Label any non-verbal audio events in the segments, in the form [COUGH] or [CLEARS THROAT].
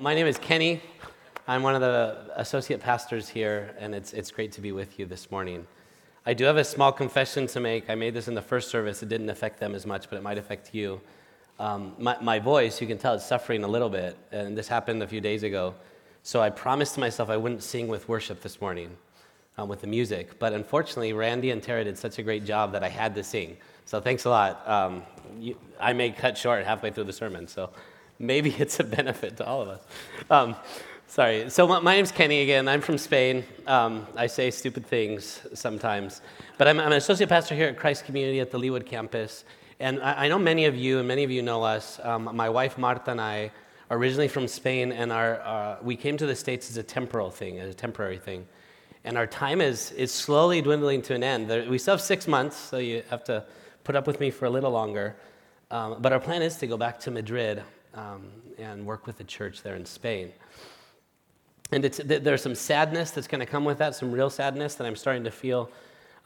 my name is Kenny. I'm one of the associate pastors here, and it's, it's great to be with you this morning. I do have a small confession to make. I made this in the first service. It didn't affect them as much, but it might affect you. Um, my, my voice, you can tell, it's suffering a little bit, and this happened a few days ago. So I promised myself I wouldn't sing with worship this morning, um, with the music. But unfortunately, Randy and Tara did such a great job that I had to sing. So thanks a lot. Um, you, I may cut short halfway through the sermon, so maybe [LAUGHS] it's a benefit to all of us. Um, sorry. So my, my, name's Kenny again. I'm from Spain. Um, I say stupid things sometimes, but I'm, I'm, an associate pastor here at Christ Community at the Leawood campus. And I, I know many of you, and many of you know us. Um, my wife Marta and I are originally from Spain, and our, uh, we came to the States as a temporal thing, as a temporary thing. And our time is, is slowly dwindling to an end. There, we still have six months, so you have to put up with me for a little longer. Um, but our plan is to go back to Madrid um, and work with the church there in Spain. And there's some sadness that's going to come with that, some real sadness that I'm starting to feel.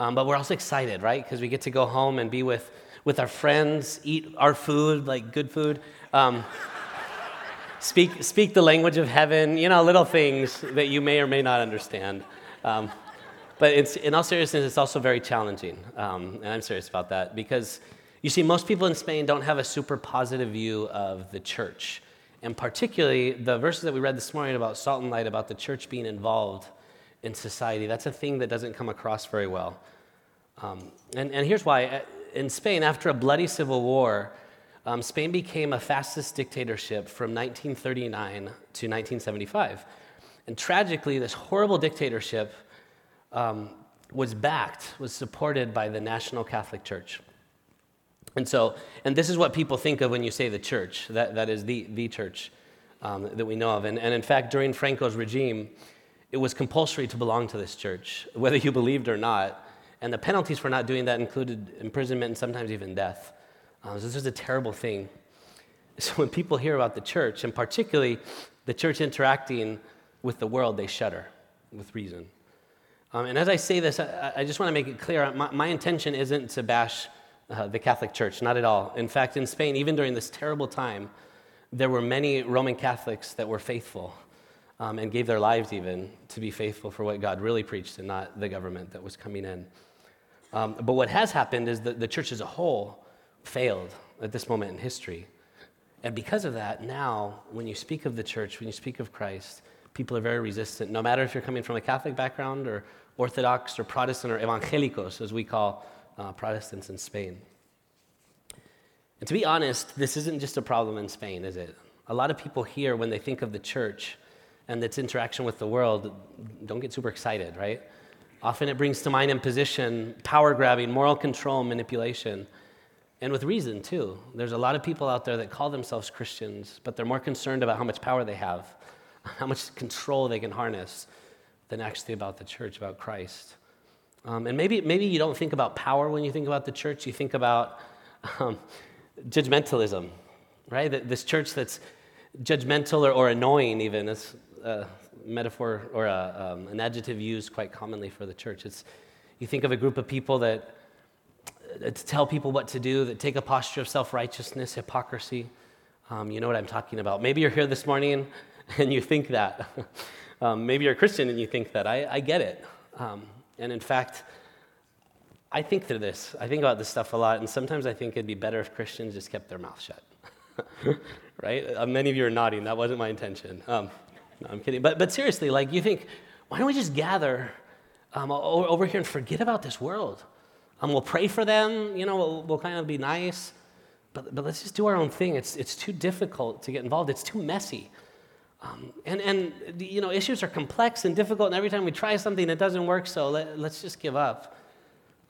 Um, but we're also excited, right? Because we get to go home and be with, with our friends, eat our food, like good food, um, [LAUGHS] speak, speak the language of heaven, you know, little things that you may or may not understand. Um, but in all seriousness, it's also very challenging. Um, and I'm serious about that because you see, most people in Spain don't have a super positive view of the church. And particularly, the verses that we read this morning about salt and light, about the church being involved in society, that's a thing that doesn't come across very well. Um, and, and here's why. In Spain, after a bloody civil war, um, Spain became a fascist dictatorship from 1939 to 1975. And tragically, this horrible dictatorship um, was backed, was supported by the National Catholic Church. And so, and this is what people think of when you say the church. That, that is the, the church um, that we know of. And, and in fact, during Franco's regime, it was compulsory to belong to this church, whether you believed or not. And the penalties for not doing that included imprisonment and sometimes even death. Um, so this is a terrible thing. So when people hear about the church, and particularly the church interacting with the world, they shudder with reason. Um, and as I say this, I, I just want to make it clear my, my intention isn't to bash uh, the Catholic Church, not at all. In fact, in Spain, even during this terrible time, there were many Roman Catholics that were faithful um, and gave their lives even to be faithful for what God really preached and not the government that was coming in. Um, but what has happened is that the church as a whole failed at this moment in history. And because of that, now, when you speak of the church, when you speak of Christ, people are very resistant, no matter if you're coming from a Catholic background or Orthodox or Protestant or evangelicos, as we call uh, Protestants in Spain. And to be honest, this isn't just a problem in Spain, is it? A lot of people here, when they think of the church and its interaction with the world, don't get super excited, right? Often it brings to mind imposition, power grabbing, moral control, manipulation. And with reason, too. There's a lot of people out there that call themselves Christians, but they're more concerned about how much power they have, [LAUGHS] how much control they can harness, than actually about the church, about Christ. Um, and maybe, maybe you don't think about power when you think about the church, you think about um, judgmentalism, right? This church that's judgmental or, or annoying, even, is a metaphor or a, um, an adjective used quite commonly for the church. It's, you think of a group of people that uh, tell people what to do, that take a posture of self righteousness, hypocrisy. Um, you know what I'm talking about. Maybe you're here this morning and you think that. [LAUGHS] um, maybe you're a Christian and you think that. I, I get it. Um, and in fact, I think through this. I think about this stuff a lot, and sometimes I think it'd be better if Christians just kept their mouth shut. [LAUGHS] right? Uh, many of you are nodding. That wasn't my intention. Um, no, I'm kidding. But, but seriously, like, you think, why don't we just gather um, over here and forget about this world? Um, we'll pray for them, you know, we'll, we'll kind of be nice, but, but let's just do our own thing. It's, it's too difficult to get involved, it's too messy. Um, and, and, you know, issues are complex and difficult, and every time we try something, it doesn't work, so let, us just give up.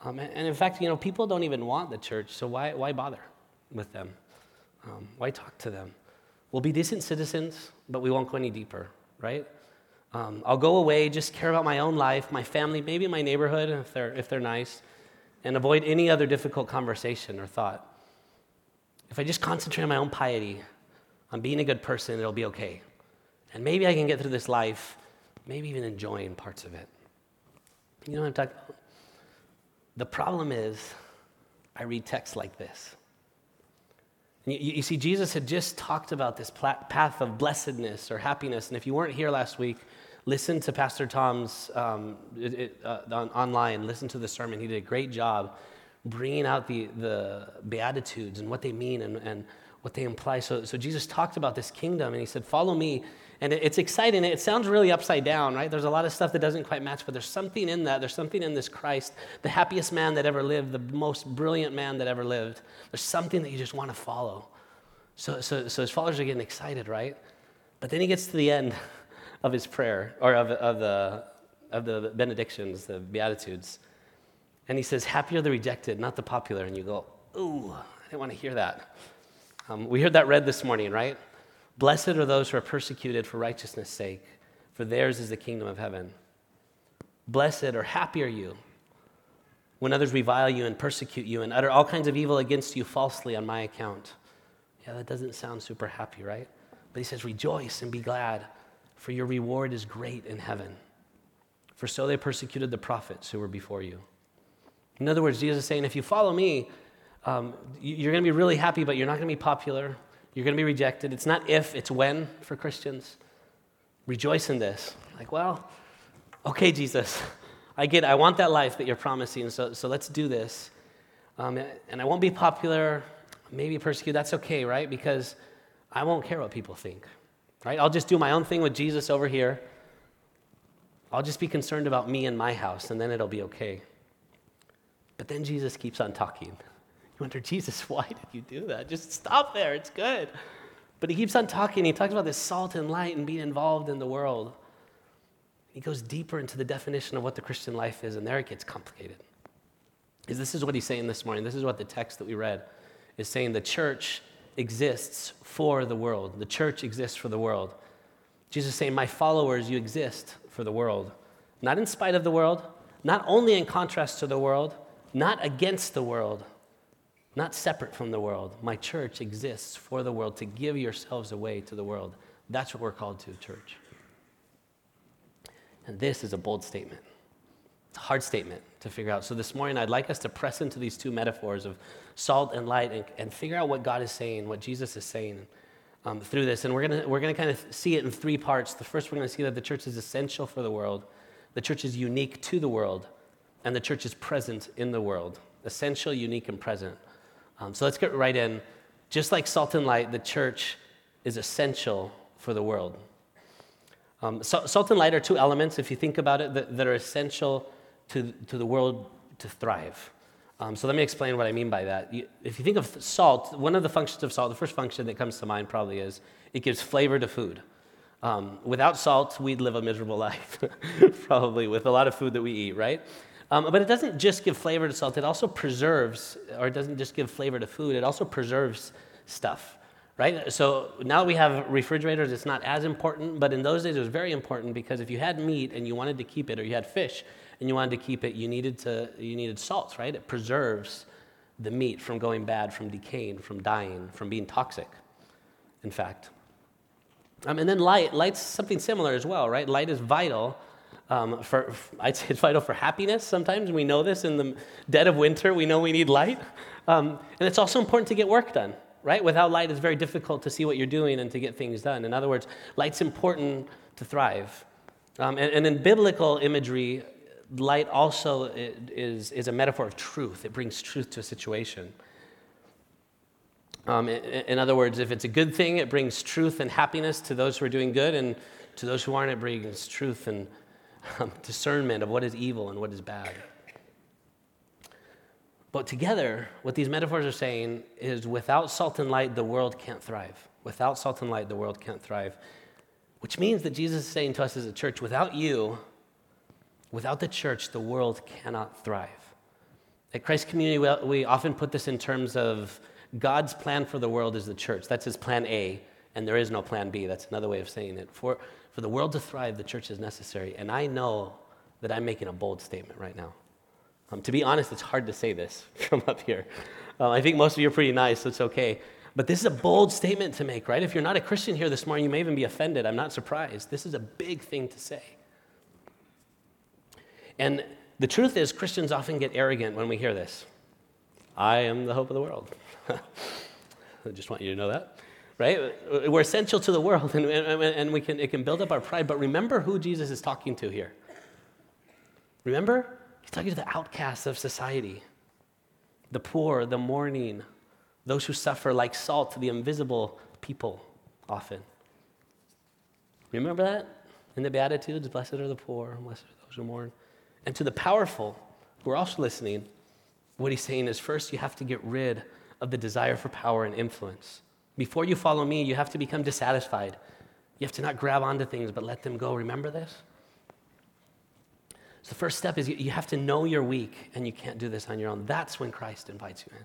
Um, and, and, in fact, you know, people don't even want the church, so why, why bother with them? Um, why talk to them? We'll be decent citizens, but we won't go any deeper, right? Um, I'll go away, just care about my own life, my family, maybe my neighborhood if they're, if they're nice, and avoid any other difficult conversation or thought. If I just concentrate on my own piety, on being a good person, it'll be okay. And maybe I can get through this life, maybe even enjoying parts of it. You know what I'm talking about? The problem is, I read texts like this. You, you, see, Jesus had just talked about this path of blessedness or happiness. And if you weren't here last week, listen to Pastor Tom's um, it, it, uh, on, online, listen to the sermon. He did a great job bringing out the, the Beatitudes and what they mean and, and what they imply. So, so Jesus talked about this kingdom and he said, Follow me. And it's exciting. It sounds really upside down, right? There's a lot of stuff that doesn't quite match, but there's something in that. There's something in this Christ, the happiest man that ever lived, the most brilliant man that ever lived. There's something that you just want to follow. So, so, so his followers are getting excited, right? But then he gets to the end of his prayer, or of, of, the, of the benedictions, the Beatitudes. And he says, Happy are the rejected, not the popular. And you go, Ooh, I didn't want to hear that. Um, we heard that read this morning, right? Blessed are those who are persecuted for righteousness' sake, for theirs is the kingdom of heaven. Blessed or happy are you when others revile you and persecute you and utter all kinds of evil against you falsely on my account. Yeah, that doesn't sound super happy, right? But he says, Rejoice and be glad, for your reward is great in heaven. For so they persecuted the prophets who were before you. In other words, Jesus is saying, if you follow me, um, you're going to be really happy, but you're not going to be popular. You're going to be rejected. It's not if, it's when for Christians. Rejoice in this. Like, well, okay, Jesus, [LAUGHS] I get, I want that life that you're promising, so, so let's do this. Um, and I won't be popular, maybe persecuted. That's okay, right? Because I won't care what people think, right? I'll just do my own thing with Jesus over here. I'll just be concerned about me and my house, and then it'll be okay. But then Jesus keeps on talking. You wonder, [LAUGHS] Jesus, why did you do that? Just stop there, it's good. But he keeps on talking. He talks about this salt and light and being involved in the world. He goes deeper into the definition of what the Christian life is, and there it gets complicated. Because this is what he's saying this morning. This is what the text that we read is saying the church exists for the world. The church exists for the world. Jesus is saying, My followers, you exist for the world. Not in spite of the world, not only in contrast to the world, not against the world, not separate from the world. My church exists for the world to give yourselves away to the world. That's what we're called to, church. And this is a bold statement. It's a hard statement to figure out. So this morning, I'd like us to press into these two metaphors of salt and light and, and figure out what God is saying, what Jesus is saying um, through this. And we're going we're gonna kind of see it in three parts. The first, we're going to see that the church is essential for the world, the church is unique to the world, and the church is present in the world. Essential, unique, and present. Um, so let's get right in. Just like salt and light, the church is essential for the world. Um, so, salt and light are two elements, if you think about it, that, that are essential to, to the world to thrive. Um, so let me explain what I mean by that. You, if you think of salt, one of the functions of salt, the first function that comes to mind probably is it gives flavor to food. Um, without salt, we'd live a miserable [LAUGHS] life, probably, with a lot of food that we eat, right? Um, but it doesn't just give flavor to salt, it also preserves, or it doesn't just give flavor to food, it also preserves stuff, right? So now we have refrigerators, it's not as important, but in those days it was very important because if you had meat and you wanted to keep it, or you had fish and you wanted to keep it, you needed, to, you needed salt, right? It preserves the meat from going bad, from decaying, from dying, from being toxic, in fact. Um, and then light, light's something similar as well, right? Light is vital um, for, I'd say it's vital for happiness sometimes. We know this in the dead of winter, we know we need light. Um, and it's also important to get work done, right? Without light, it's very difficult to see what you're doing and to get things done. In other words, light's important to thrive. Um, and, and in biblical imagery, light also is, is a metaphor of truth, it brings truth to a situation. Um, in, other words, if it's a good thing, it brings truth and happiness to those who are doing good, and to those who aren't, it brings truth and um, discernment of what is evil and what is bad. But together, what these metaphors are saying is without salt and light, the world can't thrive. Without salt and light, the world can't thrive. Which means that Jesus is saying to us as a church, without you, without the church, the world cannot thrive. At Christ Community, we often put this in terms of God's plan for the world is the church. That's his plan A, and there is no plan B. That's another way of saying it. For, for the world to thrive, the church is necessary. And I know that I'm making a bold statement right now. Um, to be honest, it's hard to say this [LAUGHS] from up here. Uh, I think most of you are pretty nice, so it's okay. But this is a bold statement to make, right? If you're not a Christian here this morning, you may even be offended. I'm not surprised. This is a big thing to say. And the truth is, Christians often get arrogant when we hear this. I am the hope of the world. [LAUGHS] I just want you to know that, right? We're essential to the world, [LAUGHS] and, and, and we can, it can build up our pride. But remember who Jesus is talking to here. Remember? He's talking to the outcasts of society, the poor, the mourning, those who suffer like salt, the invisible people often. Remember that in the Beatitudes? Blessed are the poor, blessed are those who mourn. And to the powerful who are also listening, what he's saying is first, you have to get rid of the desire for power and influence. Before you follow me, you have to become dissatisfied. You have to not grab onto things, but let them go. Remember this? So the first step is you have to know you're weak and you can't do this on your own. That's when Christ invites you in.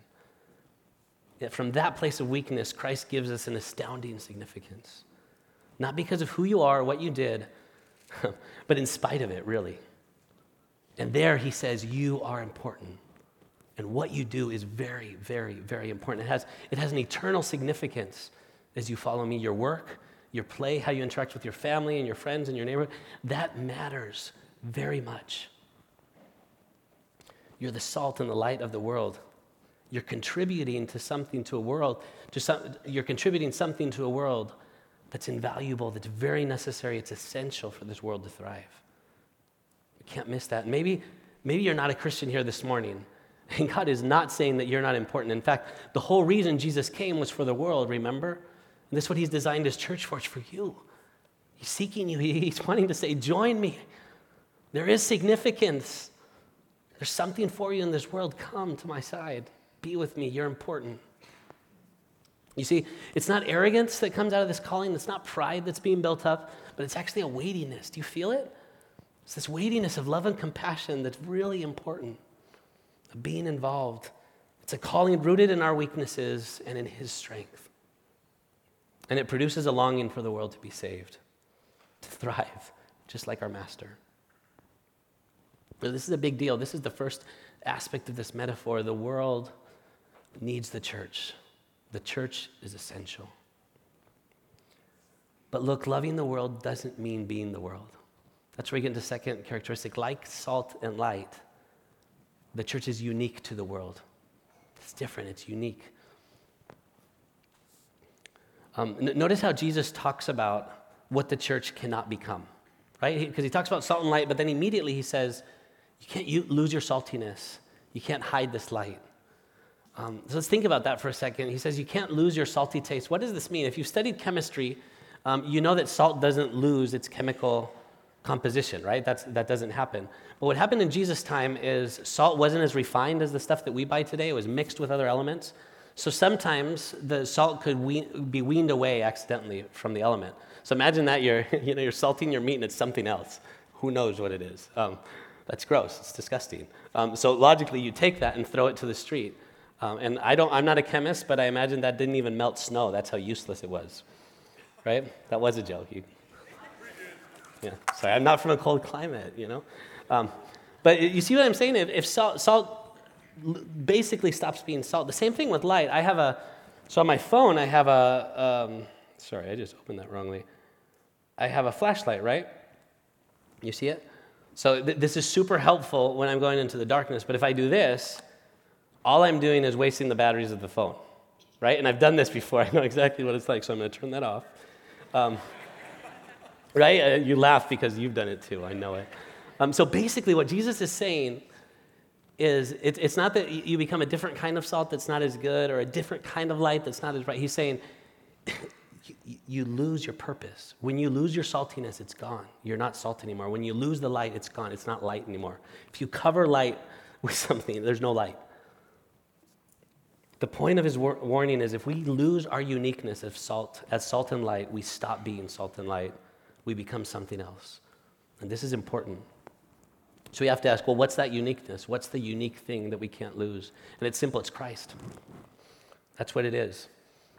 Yet from that place of weakness, Christ gives us an astounding significance. Not because of who you are or what you did, [LAUGHS] but in spite of it, really. And there he says, You are important. And what you do is very, very, very important. It has, it has an eternal significance as you follow me. Your work, your play, how you interact with your family and your friends and your neighborhood, that matters very much. You're the salt and the light of the world. You're contributing to something to a world, to some, you're contributing something to a world that's invaluable, that's very necessary, it's essential for this world to thrive. You can't miss that. Maybe, maybe you're not a Christian here this morning, and God is not saying that you're not important. In fact, the whole reason Jesus came was for the world, remember? And this is what He's designed His church for, it's for you. He's seeking you, He's wanting to say, Join me. There is significance. There's something for you in this world. Come to my side. Be with me. You're important. You see, it's not arrogance that comes out of this calling, it's not pride that's being built up, but it's actually a weightiness. Do you feel it? It's this weightiness of love and compassion that's really important, being involved. It's a calling rooted in our weaknesses and in His strength. And it produces a longing for the world to be saved, to thrive, just like our Master. But this is a big deal. This is the first aspect of this metaphor. The world needs the church, the church is essential. But look, loving the world doesn't mean being the world. That's where we get into second characteristic. Like salt and light, the church is unique to the world. It's different, it's unique. Um, n- notice how Jesus talks about what the church cannot become, right? Because he, he talks about salt and light, but then immediately he says, you can't you lose your saltiness. You can't hide this light. Um, so let's think about that for a second. He says you can't lose your salty taste. What does this mean? If you've studied chemistry, um, you know that salt doesn't lose its chemical composition, right? That's, that doesn't happen. But what happened in Jesus' time is salt wasn't as refined as the stuff that we buy today. It was mixed with other elements. So sometimes the salt could be weaned away accidentally from the element. So imagine that you're, [LAUGHS] you know, you're salting your meat and it's something else. Who knows what it is? Um, that's gross. It's disgusting. Um, so logically, you take that and throw it to the street. Um, and I don't, I'm not a chemist, but I imagine that didn't even melt snow. That's how useless it was. Right? That was a joke. You, yeah. Sorry, I'm not from a cold climate, you know? Um, but you see what I'm saying? If, if salt, salt basically stops being salt, the same thing with light. I have a, so on my phone, I have a, um, sorry, I just opened that wrongly. I have a flashlight, right? You see it? So th- this is super helpful when I'm going into the darkness. But if I do this, all I'm doing is wasting the batteries of the phone, right? And I've done this before. [LAUGHS] I know exactly what it's like, so I'm going to turn that off. Um, right? Uh, you laugh because you've done it too. I know it. Um, so basically, what Jesus is saying is it, it's not that you become a different kind of salt that's not as good or a different kind of light that's not as bright. He's saying [LAUGHS] you, you lose your purpose. When you lose your saltiness, it's gone. You're not salt anymore. When you lose the light, it's gone. It's not light anymore. If you cover light [LAUGHS] with something, there's no light. The point of his war- warning is if we lose our uniqueness of salt, as salt and light, we stop being salt and light. We become something else. And this is important. So we have to ask, well, what's that uniqueness? What's the unique thing that we can't lose? And it's simple it's Christ. That's what it is.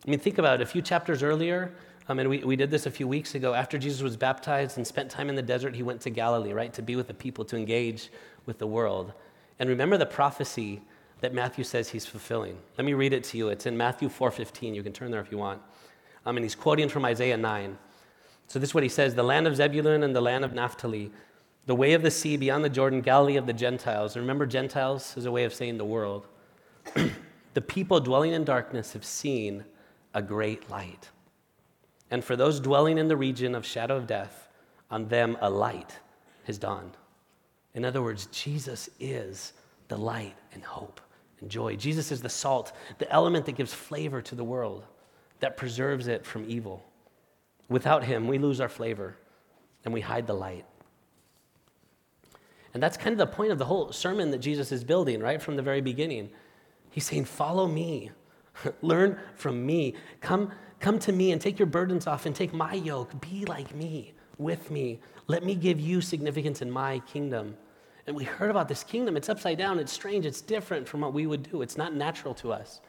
I mean, think about it. A few chapters earlier, um, and we, we did this a few weeks ago, after Jesus was baptized and spent time in the desert, he went to Galilee, right, to be with the people, to engage with the world. And remember the prophecy that Matthew says he's fulfilling. Let me read it to you. It's in Matthew 4.15. You can turn there if you want. Um, and he's quoting from Isaiah 9. So this is what he says, the land of Zebulun and the land of Naphtali, the way of the sea beyond the Jordan, Galilee of the Gentiles. Remember, Gentiles is a way of saying the world. [CLEARS THROAT] the people dwelling in darkness have seen a great light. And for those dwelling in the region of shadow of death, on them a light has dawned. In other words, Jesus is the light and hope and joy. Jesus is the salt, the element that gives flavor to the world, that preserves it from evil. Without him, we lose our flavor and we hide the light. And that's kind of the point of the whole sermon that Jesus is building, right, from the very beginning. He's saying, Follow me, [LAUGHS] learn from me, come, come to me and take your burdens off and take my yoke. Be like me, with me. Let me give you significance in my kingdom. And we heard about this kingdom. It's upside down, it's strange, it's different from what we would do, it's not natural to us.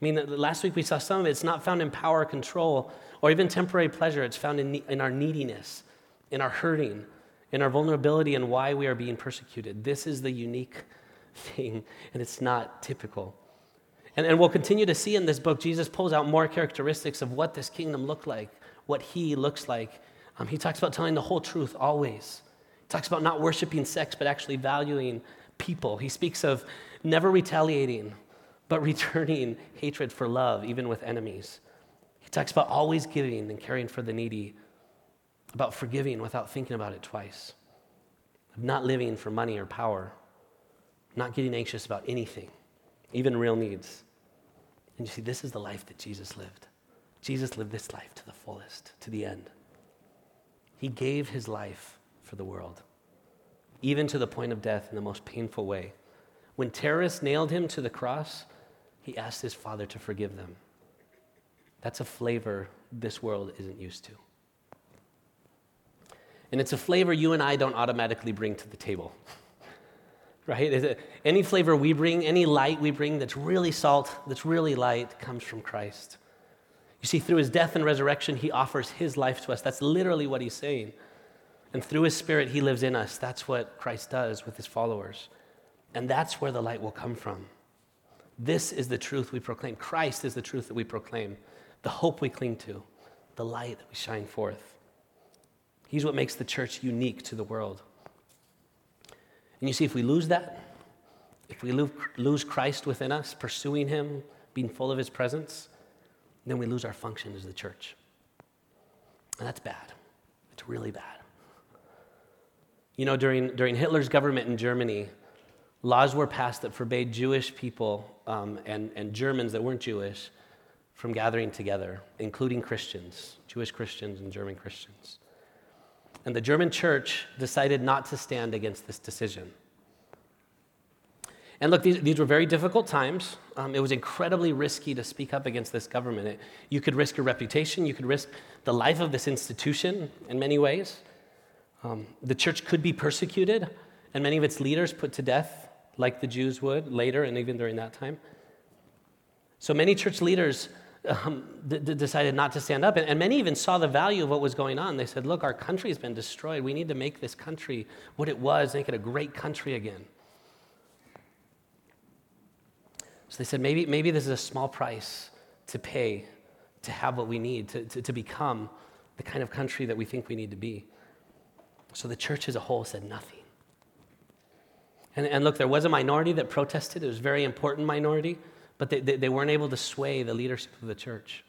I mean, last week we saw some of it. It's not found in power, control, or even temporary pleasure. It's found in, in our neediness, in our hurting, in our vulnerability, and why we are being persecuted. This is the unique [LAUGHS] thing, and it's not typical. And, and we'll continue to see in this book, Jesus pulls out more characteristics of what this kingdom looked like, what he looks like. Um, he talks about telling the whole truth always. He talks about not worshiping sex, but actually valuing people. He speaks of never retaliating, but [LAUGHS] returning hatred for love, even with enemies. He talks about always giving and caring for the needy, about forgiving without thinking about it twice, of not living for money or power, not getting anxious about anything, even real needs. And you see, this is the life that Jesus lived. Jesus lived this life to the fullest, to the end. He gave his life for the world, even to the point of death in the most painful way. When terrorists nailed him to the cross, he asked his father to forgive them. That's a flavor this world isn't used to. And it's a flavor you and I don't automatically bring to the table. [LAUGHS] right? Any flavor we bring, any light we bring that's really salt, that's really light, comes from Christ. You see, through his death and resurrection, he offers his life to us. That's literally what he's saying. And through his spirit, he lives in us. That's what Christ does with his followers. And that's where the light will come from. This is the truth we proclaim. Christ is the truth that we proclaim, the hope we cling to, the light that we shine forth. He's what makes the church unique to the world. And you see, if we lose that, if we lose Christ within us, pursuing Him, being full of His presence, then we lose our function as the church. And that's bad. It's really bad. You know, during, during Hitler's government in Germany, laws were passed that forbade Jewish people um, and, and Germans that weren't Jewish from gathering together, including Christians, Jewish Christians and German Christians. And the German church decided not to stand against this decision. And look, these, these were very difficult times. Um, it was incredibly risky to speak up against this government. It, you could risk your reputation, you could risk the life of this institution in many ways. Um, the church could be persecuted, and many of its leaders put to death like the Jews would later and even during that time. So many church leaders um, d- d- decided not to stand up, and, and many even saw the value of what was going on. They said, Look, our country has been destroyed. We need to make this country what it was, make it a great country again. So they said, maybe, maybe this is a small price to pay to have what we need, to, to, to become the kind of country that we think we need to be. So the church as a whole said nothing. And, and look, there was a minority that protested. It was a very important minority, but they, they, they weren't able to sway the leadership of the church.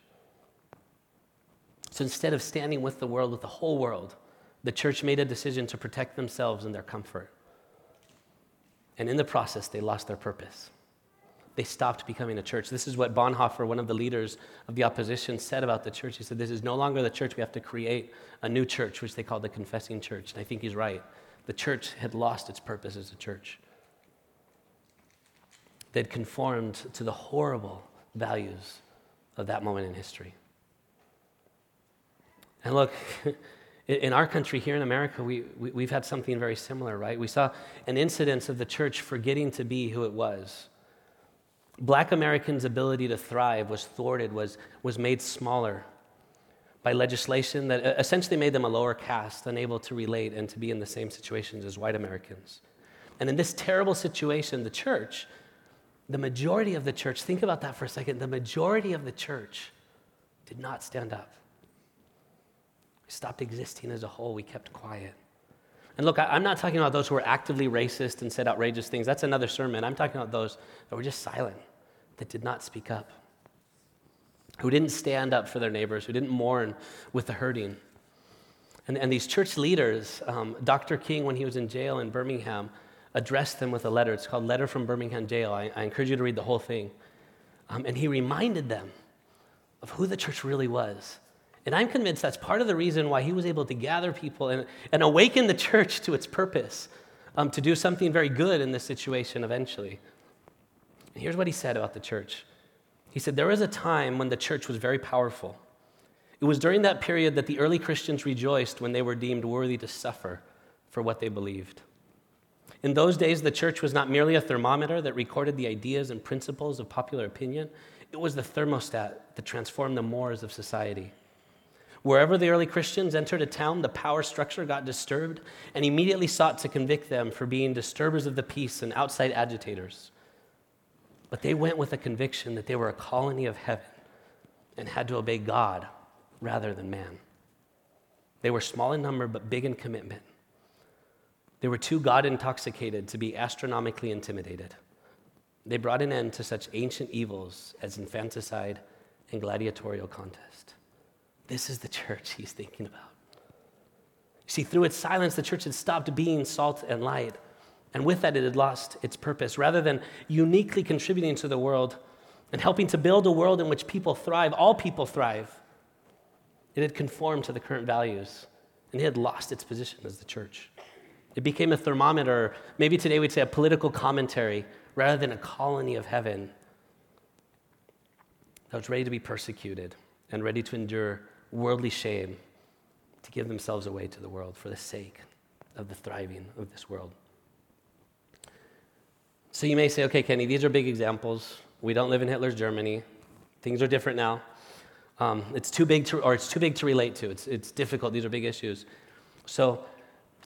So instead of standing with the world, with the whole world, the church made a decision to protect themselves and their comfort. And in the process, they lost their purpose. They stopped becoming a church. This is what Bonhoeffer, one of the leaders of the opposition, said about the church. He said, This is no longer the church. We have to create a new church, which they call the confessing church. And I think he's right the church had lost its purpose as a church. They'd conformed to the horrible values of that moment in history. And look, [LAUGHS] in our country here in America, we, we, have had something very similar, right? We saw an incidence of the church forgetting to be who it was. Black Americans' ability to thrive was thwarted, was, was made smaller by legislation that uh, essentially made them a lower caste, unable to relate and to be in the same situations as white Americans. And in this terrible situation, the church, the majority of the church, think about that for a second, the majority of the church did not stand up. We stopped existing as a whole, we kept quiet. And look, I'm not talking about those who were actively racist and said outrageous things. That's another sermon. I'm talking about those that were just silent, that did not speak up. Who didn't stand up for their neighbors, who didn't mourn with the hurting. And, and these church leaders, um, Dr. King, when he was in jail in Birmingham, addressed them with a letter. It's called Letter from Birmingham Jail. I, I encourage you to read the whole thing. Um, and he reminded them of who the church really was. And I'm convinced that's part of the reason why he was able to gather people and, and awaken the church to its purpose, um, to do something very good in this situation eventually. And here's what he said about the church He said, There was a time when the church was very powerful. It was during that period that the early Christians rejoiced when they were deemed worthy to suffer for what they believed. In those days, the church was not merely a thermometer that recorded the ideas and principles of popular opinion, it was the thermostat that transformed the mores of society. Wherever the early Christians entered a town, the power structure got disturbed and immediately sought to convict them for being disturbers of the peace and outside agitators. But they went with a conviction that they were a colony of heaven and had to obey God rather than man. They were small in number but big in commitment. They were too God intoxicated to be astronomically intimidated. They brought an end to such ancient evils as infanticide and gladiatorial contest. This is the church he's thinking about. You see, through its silence, the church had stopped being salt and light. And with that, it had lost its purpose. Rather than uniquely contributing to the world and helping to build a world in which people thrive, all people thrive, it had conformed to the current values and it had lost its position as the church. It became a thermometer, maybe today we'd say a political commentary, rather than a colony of heaven that was ready to be persecuted and ready to endure worldly shame to give themselves away to the world for the sake of the thriving of this world. So you may say, okay, Kenny, these are big examples. We don't live in Hitler's Germany. Things are different now. Um, it's too big to, or it's too big to relate to. It's, it's difficult. These are big issues. So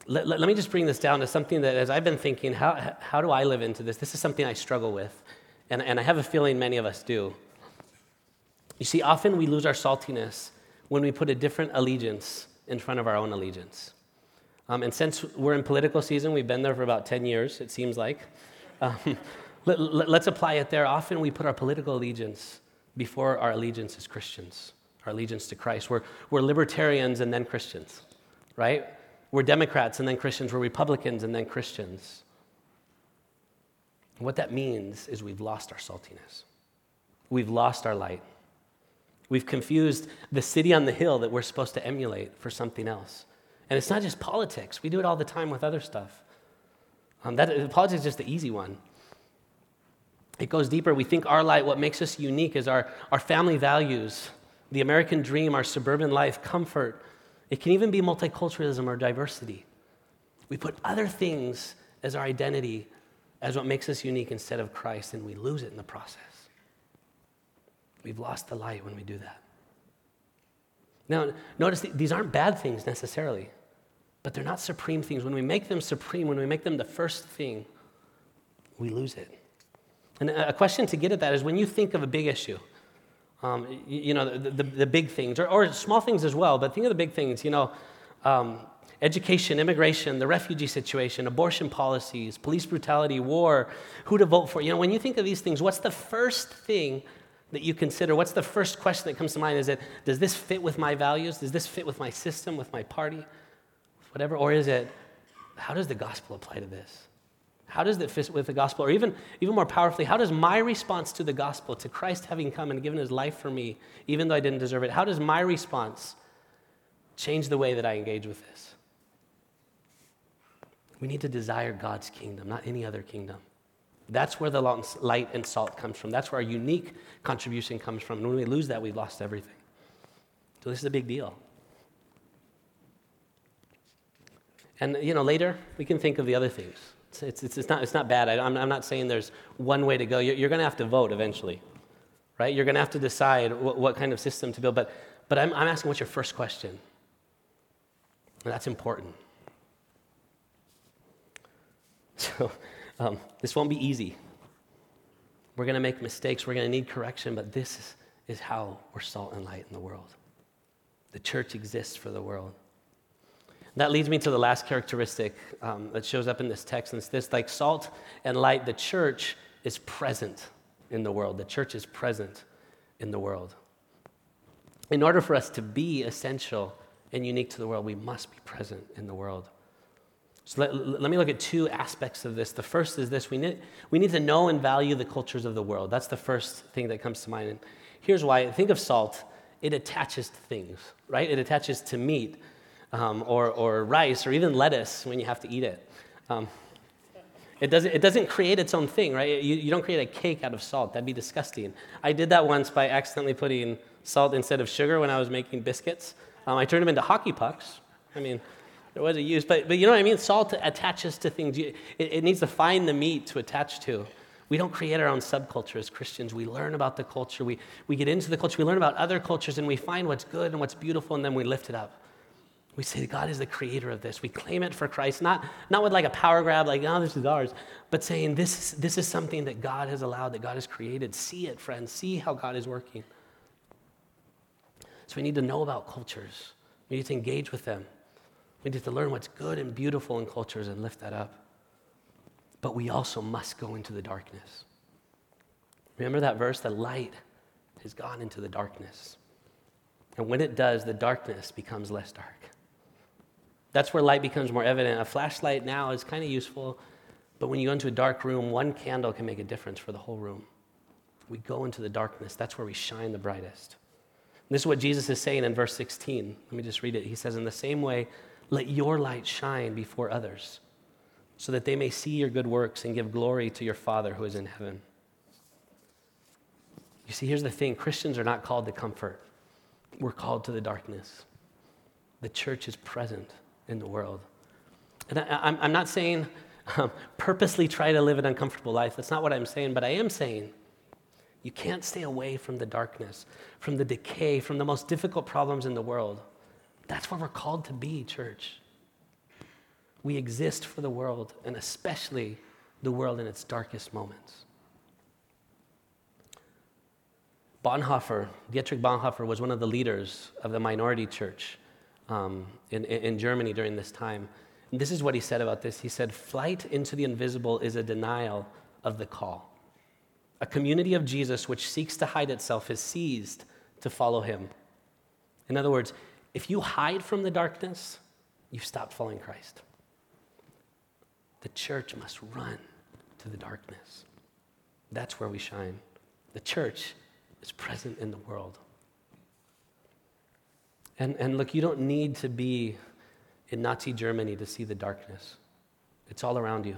let, let, let, me just bring this down to something that, as I've been thinking, how, how do I live into this? This is something I struggle with, and, and I have a feeling many of us do. You see, often we lose our saltiness when we put a different allegiance in front of our own allegiance. Um, and since we're in political season, we've been there for about 10 years, it seems like. Um, [LAUGHS] let, us apply it there. Often we put our political allegiance before our allegiance as Christians, our allegiance to Christ. We're, we're libertarians and then Christians, right? We're Democrats and then Christians. We're Republicans and then Christians. what that means is we've lost our saltiness. We've lost our light. We've confused the city on the hill that we're supposed to emulate for something else. And it's not just politics, we do it all the time with other stuff. Um, that, politics is just the easy one. It goes deeper. We think our light, what makes us unique, is our, our family values, the American dream, our suburban life, comfort, it can even be multiculturalism or diversity. We put other things as our identity, as what makes us unique instead of Christ, and we lose it in the process. We've lost the light when we do that. Now, notice these aren't bad things necessarily, but they're not supreme things. When we make them supreme, when we make them the first thing, we lose it. And a question to get at that is when you think of a big issue, um, you, you, know, the, the, the, big things, or, or, small things as well, but think of the big things, you know, um, education, immigration, the refugee situation, abortion policies, police brutality, war, who to vote for. You know, when you think of these things, what's the first thing that you consider? What's the first question that comes to mind? Is it, does this fit with my values? Does this fit with my system, with my party, whatever? Or is it, how does the gospel apply to this? How does it fit with the gospel? Or even, even more powerfully, how does my response to the gospel, to Christ having come and given his life for me, even though I didn't deserve it, how does my response change the way that I engage with this? We need to desire God's kingdom, not any other kingdom. That's where the light and salt comes from. That's where our unique contribution comes from. And when we lose that, we've lost everything. So this is a big deal. And, you know, later we can think of the other things. It's, it's, it's, not, it's not bad. I, am not saying there's one way to go. You're, you're going to have to vote eventually, right? You're going to have to decide what, what, kind of system to build. But, but I'm, I'm asking what's your first question? And that's important. [LAUGHS] So um, this won't be easy. We're going to make mistakes. We're going to need correction. But this is, is how we're salt and light in the world. The church exists for the world. That leads me to the last characteristic um, that shows up in this text, and it's this like salt and light, the church is present in the world. The church is present in the world. in order for us to be essential and unique to the world, we must be present in the world. So let, let, me look at two aspects of this. The first is this we need, we need to know and value the cultures of the world. That's the first thing that comes to mind. And here's why think of salt, it attaches to things, right? It attaches to meat um, or, or rice or even lettuce when you have to eat it. Um, it doesn't, it doesn't create its own thing, right? You, you don't create a cake out of salt. That'd be disgusting. I did that once by accidentally putting salt instead of sugar when I was making biscuits. Um, I turned them into hockey pucks. I mean, there was a use, but, but you know what I mean? Salt attaches to things. It, it needs to find the meat to attach to. We don't create our own subculture as Christians. We learn about the culture. We, we get into the culture. We learn about other cultures and we find what's good and what's beautiful and then we lift it up. We say God is the creator of this. We claim it for Christ, not, not with like a power grab, like, oh, this is ours, but saying this, this is something that God has allowed, that God has created. See it, friends. See how God is working. So we need to know about cultures. We need to engage with them. We need to learn what's good and beautiful in cultures and lift that up. But we also must go into the darkness. Remember that verse? The light has gone into the darkness. And when it does, the darkness becomes less dark. That's where light becomes more evident. A flashlight now is kind of useful, but when you go into a dark room, one candle can make a difference for the whole room. We go into the darkness, that's where we shine the brightest. And this is what Jesus is saying in verse 16. Let me just read it. He says, In the same way, let your light shine before others, so that they may see your good works and give glory to your Father who is in heaven. You see, here's the thing Christians are not called to comfort, we're called to the darkness. The church is present in the world. And I, am not saying um, purposely try to live an uncomfortable life. That's not what I'm saying, but I am saying you can't stay away from the darkness, from the decay, from the most difficult problems in the world. That's what we're called to be, church. We exist for the world, and especially the world in its darkest moments. Bonhoeffer, Dietrich Bonhoeffer, was one of the leaders of the minority church um, in, in Germany during this time. And this is what he said about this. He said, Flight into the invisible is a denial of the call. A community of Jesus which seeks to hide itself is seized to follow him. In other words, if you hide from the darkness, you've stopped following Christ. The church must run to the darkness. That's where we shine. The church is present in the world. And, and look, you don't need to be in Nazi Germany to see the darkness, it's all around you.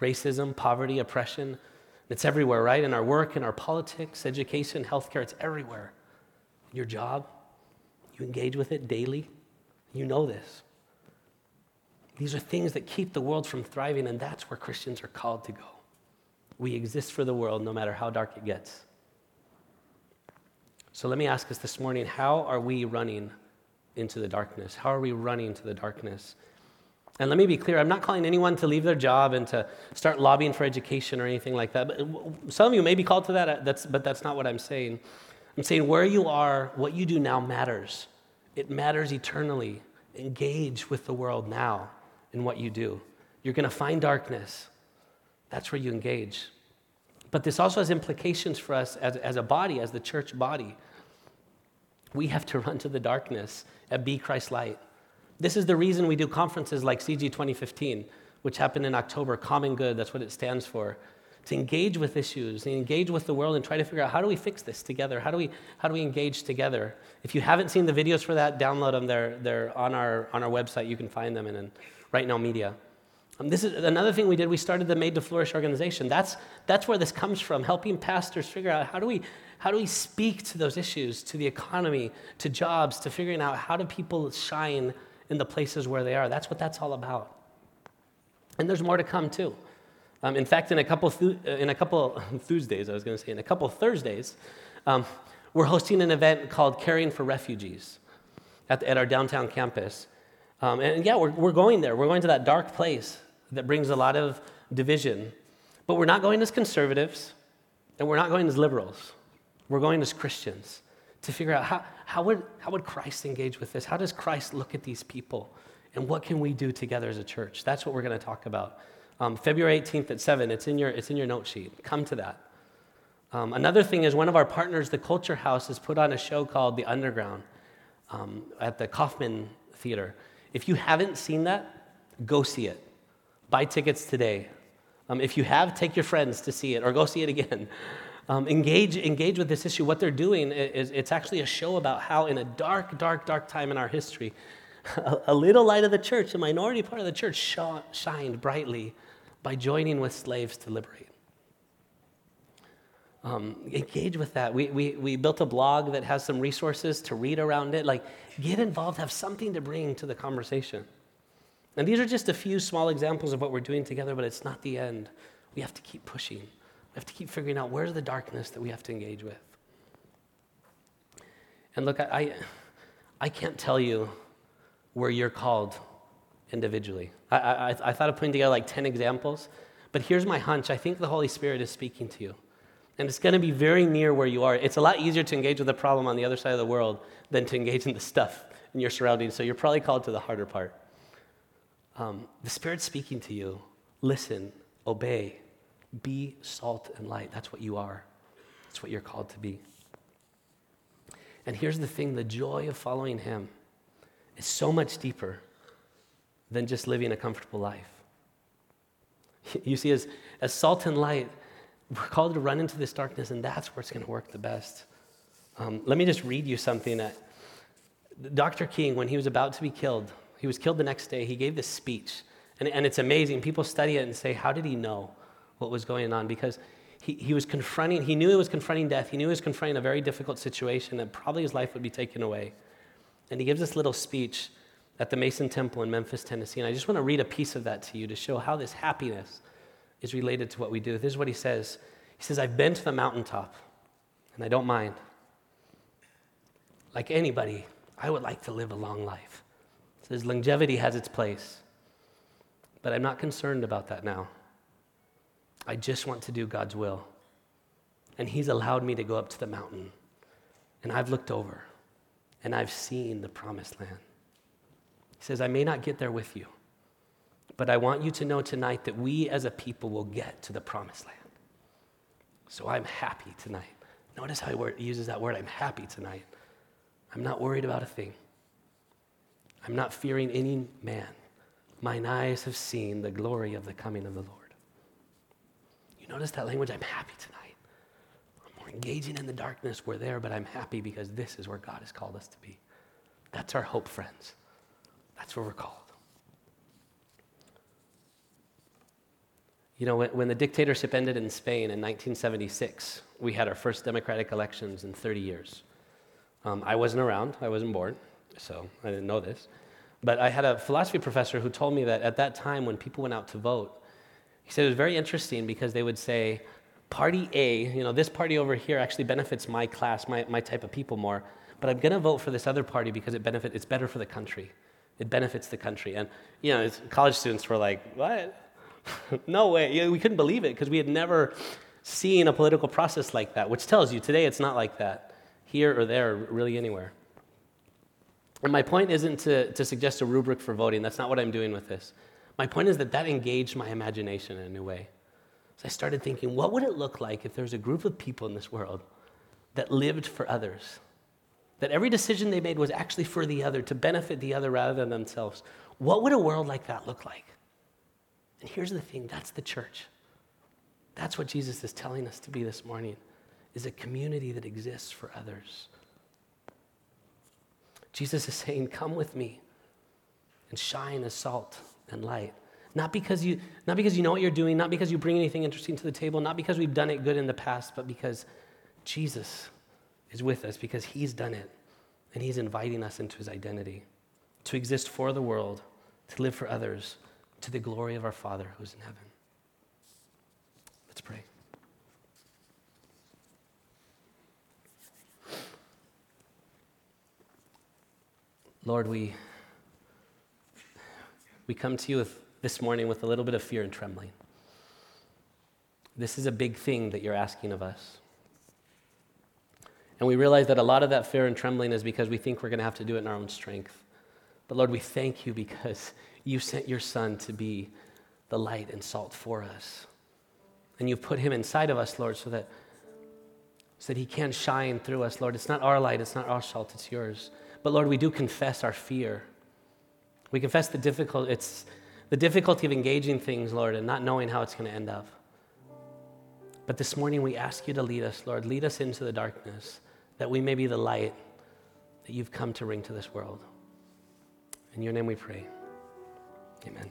Racism, poverty, oppression, it's everywhere, right? In our work, in our politics, education, healthcare, it's everywhere. Your job, you engage with it daily. You know this. These are things that keep the world from thriving, and that's where Christians are called to go. We exist for the world no matter how dark it gets. So let me ask us this morning how are we running into the darkness? How are we running to the darkness? And let me be clear, I'm not calling anyone to leave their job and to start lobbying for education or anything like that. But some of you may be called to that, uh, that's, but that's not what I'm saying. I'm saying where you are, what you do now matters. It matters eternally. Engage with the world now in what you do. You're going to find darkness. That's where you engage. But this also has implications for us as, as a body, as the church body. We have to run to the darkness and be Christ's light. This is the reason we do conferences like CG 2015, which happened in October, Common Good, that's what it stands for. To engage with issues, engage with the world and try to figure out how do we fix this together? How do we, how do we engage together? If you haven't seen the videos for that, download them. They're, they're on, our, on our website. You can find them in, in Right Now Media. Um, this is another thing we did. We started the Made to Flourish organization. That's, that's where this comes from, helping pastors figure out how do, we, how do we speak to those issues, to the economy, to jobs, to figuring out how do people shine in the places where they are. That's what that's all about. And there's more to come too. Um, in fact, in a couple th- in a couple [LAUGHS] Tuesdays, I was going to say, in a couple Thursdays, um, we're hosting an event called Caring for Refugees at, at our downtown campus. Um, and yeah, we're, we're going there. We're going to that dark place that brings a lot of division. But we're not going as conservatives, and we're not going as liberals. We're going as Christians to figure out how, how, would, how would Christ engage with this? How does Christ look at these people? And what can we do together as a church? That's what we're going to talk about. Um, February 18th at 7, it's in, your, it's in your note sheet. Come to that. Um, another thing is one of our partners, the Culture House, has put on a show called The Underground um, at the Kaufman Theater. If you haven't seen that, go see it. Buy tickets today. Um, if you have, take your friends to see it or go see it again. [LAUGHS] Um, engage, engage with this issue. What they're doing is it's actually a show about how, in a dark, dark, dark time in our history, [LAUGHS] a, little light of the church, a minority part of the church, sh- shined brightly by joining with slaves to liberate. Um, engage with that. We, we, we built a blog that has some resources to read around it. Like, get involved, have something to bring to the conversation. And these are just a few small examples of what we're doing together, but it's not the end. We have to keep pushing. We have to keep figuring out where's the darkness that we have to engage with. And look, I, I can't tell you where you're called individually. I, I, I thought of putting together like 10 examples, but here's my hunch I think the Holy Spirit is speaking to you. And it's going to be very near where you are. It's a lot easier to engage with the problem on the other side of the world than to engage in the stuff in your surroundings. So you're probably called to the harder part. Um, the Spirit's speaking to you. Listen, obey, be salt and light. That's what you are, that's what you're called to be. And here's the thing the joy of following Him is so much deeper than just living a comfortable life. [LAUGHS] You see, as, as salt and light, we're called to run into this darkness, and that's where it's going to work the best. Um, let me just read you something that Dr. King, when he was about to be killed, he was killed the next day, he gave this speech. And, and it's amazing. People study it and say, How did he know what was going on? Because he, he was confronting, he knew he was confronting death. He knew he was confronting a very difficult situation that probably his life would be taken away. And he gives this little speech at the Mason Temple in Memphis, Tennessee. And I just want to read a piece of that to you to show how this happiness is related to what we do. This is what he says He says, I've been to the mountaintop, and I don't mind. Like anybody, I would like to live a long life says longevity has its place, but I'm not concerned about that now. I just want to do God's will. And He's allowed me to go up to the mountain, and I've looked over, and I've seen the promised land. He says, I may not get there with you, but I want you to know tonight that we as a people will get to the promised land. So I'm happy tonight. Notice how he uses that word I'm happy tonight. I'm not worried about a thing. I'm not fearing any man. Mine eyes have seen the glory of the coming of the Lord. You notice that language? I'm happy tonight. We're engaging in the darkness. We're there, but I'm happy because this is where God has called us to be. That's our hope, friends. That's where we're called. You know, when, the dictatorship ended in Spain in 1976, we had our first democratic elections in 30 years. Um, I wasn't around, I wasn't born so I didn't know this. But I had a philosophy professor who told me that at that time, when people went out to vote, he said it was very interesting because they would say, Party A, you know, this party over here actually benefits my class, my, my type of people more, but I'm going to vote for this other party because it benefit, it's better for the country. It benefits the country. And, you know, college students were like, what? [LAUGHS] no way. You know, we couldn't believe it because we had never seen a political process like that, which tells you today it's not like that here or there, really anywhere. And my point isn't to, to suggest a rubric for voting. That's not what I'm doing with this. My point is that that engaged my imagination in a new way. So I started thinking, what would it look like if there was a group of people in this world that lived for others? That every decision they made was actually for the other, to benefit the other rather than themselves. What would a world like that look like? And here's the thing that's the church. That's what Jesus is telling us to be this morning, is a community that exists for others. Jesus is saying, Come with me and shine as salt and light. Not because, you, not because you know what you're doing, not because you bring anything interesting to the table, not because we've done it good in the past, but because Jesus is with us, because he's done it, and he's inviting us into his identity to exist for the world, to live for others, to the glory of our Father who's in heaven. Let's pray. Lord, we, we come to you with, this morning with a little bit of fear and trembling. This is a big thing that you're asking of us. And we realize that a lot of that fear and trembling is because we think we're going to have to do it in our own strength. But Lord, we thank you because you sent your Son to be the light and salt for us. And you've put him inside of us, Lord, so that so that He can shine through us, Lord. It's not our light, it's not our salt, it's yours. But Lord, we do confess our fear. We confess the difficult, it's the difficulty of engaging things, Lord, and not knowing how it's going to end up. But this morning we ask you to lead us, Lord. Lead us into the darkness, that we may be the light that you've come to bring to this world. In your name we pray. Amen.